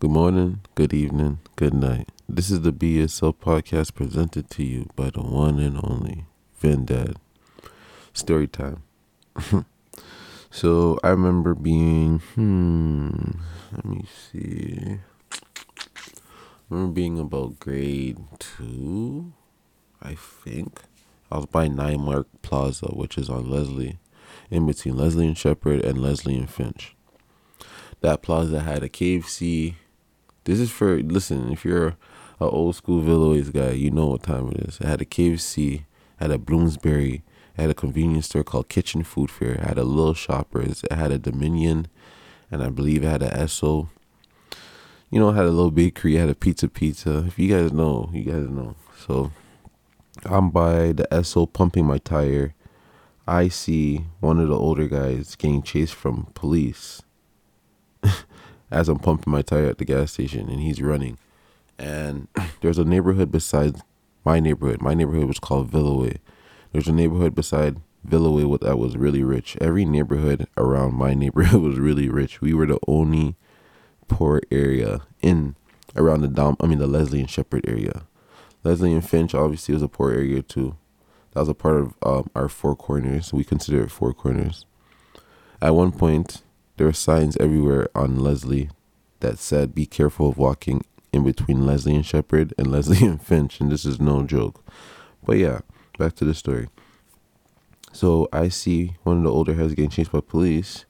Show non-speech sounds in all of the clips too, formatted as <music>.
Good morning, good evening, good night. This is the BSL podcast presented to you by the one and only Vendad. Story time. <laughs> so I remember being, hmm, let me see. I remember being about grade two, I think. I was by Nymark Plaza, which is on Leslie, in between Leslie and Sheppard and Leslie and Finch. That plaza had a KFC, this is for listen. If you're a old school Villaway guy, you know what time it is. I had a KFC, I had a Bloomsbury, it had a convenience store called Kitchen Food Fair. It had a Little Shoppers. It had a Dominion, and I believe it had a Esso. You know, it had a little bakery. It had a Pizza Pizza. If you guys know, you guys know. So I'm by the Esso pumping my tire. I see one of the older guys getting chased from police as I'm pumping my tire at the gas station and he's running. And <coughs> there's a neighborhood beside my neighborhood. My neighborhood was called Villaway. There's a neighborhood beside Villaway that was really rich. Every neighborhood around my <laughs> neighborhood was really rich. We were the only poor area in around the Dom I mean the Leslie and Sheppard area. Leslie and Finch obviously was a poor area too. That was a part of um, our four corners. We consider it four corners. At one point, there were signs everywhere on Leslie that said, be careful of walking in between Leslie and Sheppard and <laughs> Leslie and Finch. And this is no joke. But yeah, back to the story. So I see one of the older heads getting chased by police.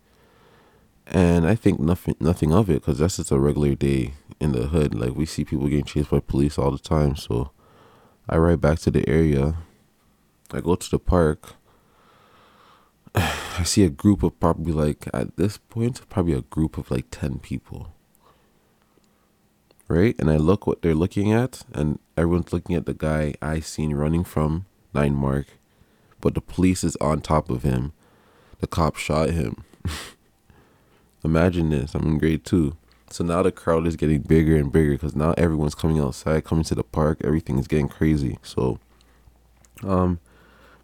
And I think nothing nothing of it because that's just a regular day in the hood. Like we see people getting chased by police all the time. So I ride back to the area. I go to the park I see a group of probably like at this point probably a group of like 10 people. Right? And I look what they're looking at and everyone's looking at the guy I seen running from Nymark, but the police is on top of him. The cop shot him. <laughs> Imagine this. I'm in grade 2. So now the crowd is getting bigger and bigger because now everyone's coming outside, coming to the park. Everything is getting crazy. So, um,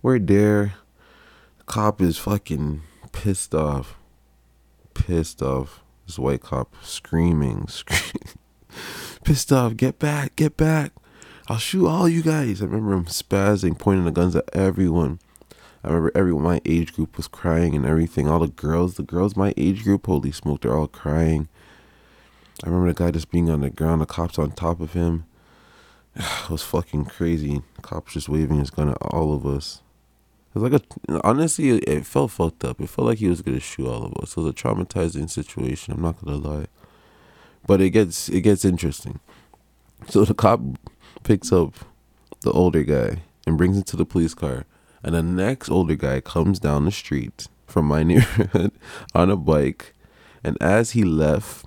we're there cop is fucking pissed off. Pissed off. This white cop screaming, <laughs> screaming. pissed off. Get back, get back. I'll shoot all you guys. I remember him spazzing, pointing the guns at everyone. I remember everyone my age group was crying and everything. All the girls, the girls my age group, holy smoke, they're all crying. I remember the guy just being on the ground, the cops on top of him. <sighs> It was fucking crazy. Cops just waving his gun at all of us. It was like a honestly, it felt fucked up. It felt like he was gonna shoot all of us. It was a traumatizing situation. I'm not gonna lie, but it gets it gets interesting. So the cop picks up the older guy and brings him to the police car, and the next older guy comes down the street from my <laughs> neighborhood on a bike, and as he left,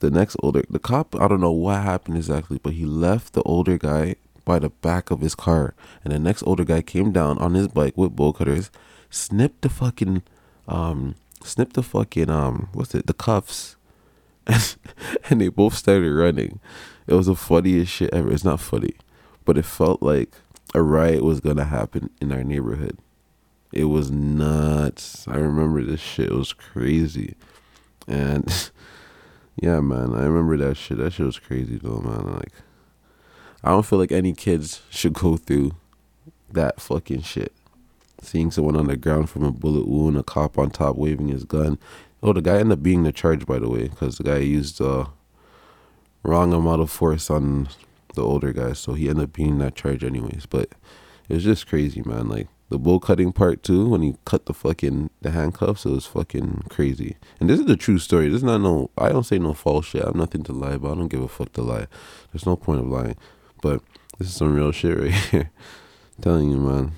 the next older the cop I don't know what happened exactly, but he left the older guy by the back of his car. And the next older guy came down on his bike with bolt cutters, snipped the fucking, um, snipped the fucking, um, what's it, the cuffs. <laughs> And, and they both started running. It was the funniest shit ever. It's not funny, but it felt like a riot was gonna happen in our neighborhood. It was nuts. I remember this shit. It was crazy. And <laughs> yeah, man, I remember that shit. That shit was crazy though, man. Like I don't feel like any kids should go through that fucking shit. Seeing someone on the ground from a bullet wound, a cop on top waving his gun. Oh, the guy ended up being the charge, by the way, because the guy used uh, wrong amount of force on the older guy, so he ended up being that charge anyways. But it was just crazy, man. Like the bull cutting part too, when he cut the fucking the handcuffs, it was fucking crazy. And this is the true story. This is not no. I don't say no false shit. I'm nothing to lie about. I don't give a fuck to lie. There's no point of lying. But this is some real shit right here. <laughs> telling you, man.